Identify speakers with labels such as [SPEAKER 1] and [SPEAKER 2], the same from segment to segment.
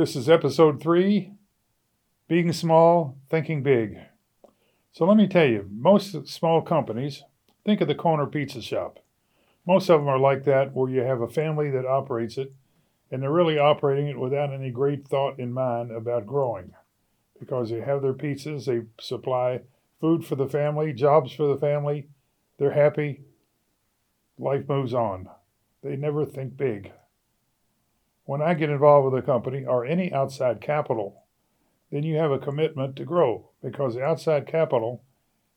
[SPEAKER 1] This is episode three Being Small, Thinking Big. So let me tell you, most small companies think of the corner pizza shop. Most of them are like that, where you have a family that operates it, and they're really operating it without any great thought in mind about growing. Because they have their pizzas, they supply food for the family, jobs for the family, they're happy, life moves on. They never think big. When I get involved with a company or any outside capital, then you have a commitment to grow because the outside capital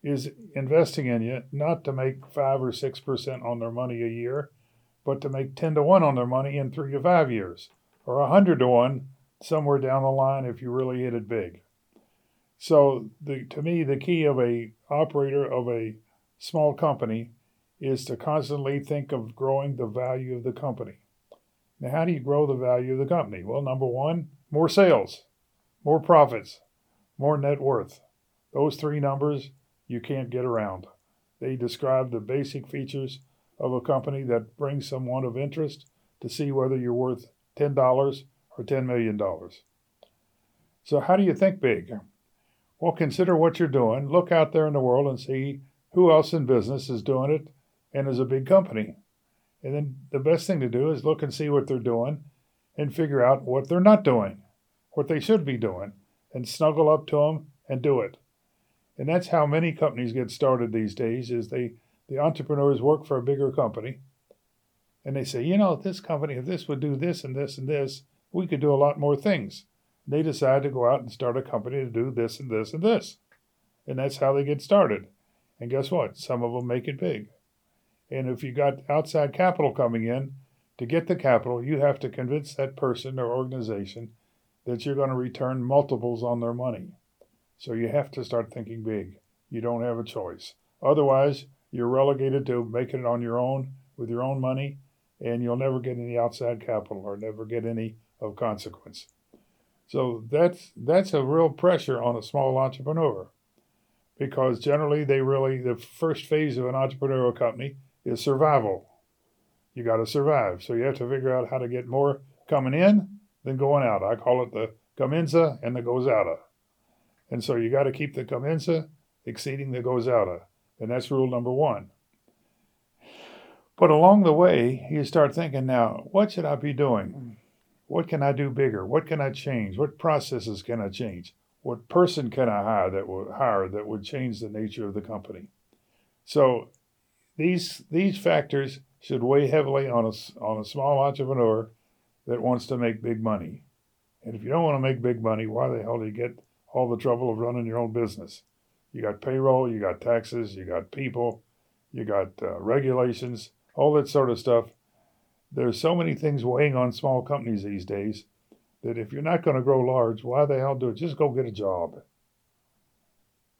[SPEAKER 1] is investing in you not to make 5 or 6% on their money a year, but to make 10 to 1 on their money in 3 to 5 years or 100 to 1 somewhere down the line if you really hit it big. So the, to me the key of a operator of a small company is to constantly think of growing the value of the company. Now, how do you grow the value of the company? Well, number one, more sales, more profits, more net worth. Those three numbers you can't get around. They describe the basic features of a company that brings someone of interest to see whether you're worth $10 or $10 million. So, how do you think big? Well, consider what you're doing. Look out there in the world and see who else in business is doing it and is a big company. And then the best thing to do is look and see what they're doing and figure out what they're not doing, what they should be doing, and snuggle up to them and do it. And that's how many companies get started these days is they the entrepreneurs work for a bigger company and they say, you know, this company, if this would do this and this and this, we could do a lot more things. They decide to go out and start a company to do this and this and this. And that's how they get started. And guess what? Some of them make it big. And if you got outside capital coming in, to get the capital, you have to convince that person or organization that you're going to return multiples on their money. So you have to start thinking big. You don't have a choice. Otherwise, you're relegated to making it on your own with your own money, and you'll never get any outside capital or never get any of consequence. So that's that's a real pressure on a small entrepreneur because generally they really the first phase of an entrepreneurial company is survival. You got to survive. So you have to figure out how to get more coming in than going out. I call it the come inza and the goes outa. And so you got to keep the come inza exceeding the goes outa. And that's rule number one. But along the way, you start thinking now, what should I be doing? What can I do bigger? What can I change? What processes can I change? What person can I hire that would hire that would change the nature of the company? So these these factors should weigh heavily on a, on a small entrepreneur that wants to make big money. And if you don't want to make big money, why the hell do you get all the trouble of running your own business? You got payroll, you got taxes, you got people, you got uh, regulations, all that sort of stuff. There's so many things weighing on small companies these days that if you're not going to grow large, why the hell do it? Just go get a job.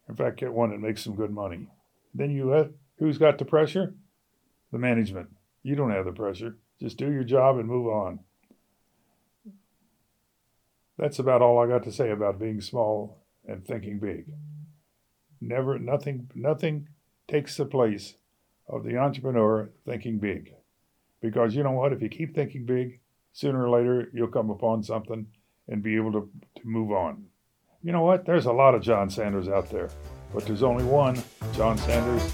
[SPEAKER 1] In fact, get one that makes some good money. Then you have Who's got the pressure? The management. You don't have the pressure. Just do your job and move on. That's about all I got to say about being small and thinking big. Never, nothing, nothing takes the place of the entrepreneur thinking big. Because you know what? If you keep thinking big, sooner or later you'll come upon something and be able to, to move on. You know what? There's a lot of John Sanders out there, but there's only one John Sanders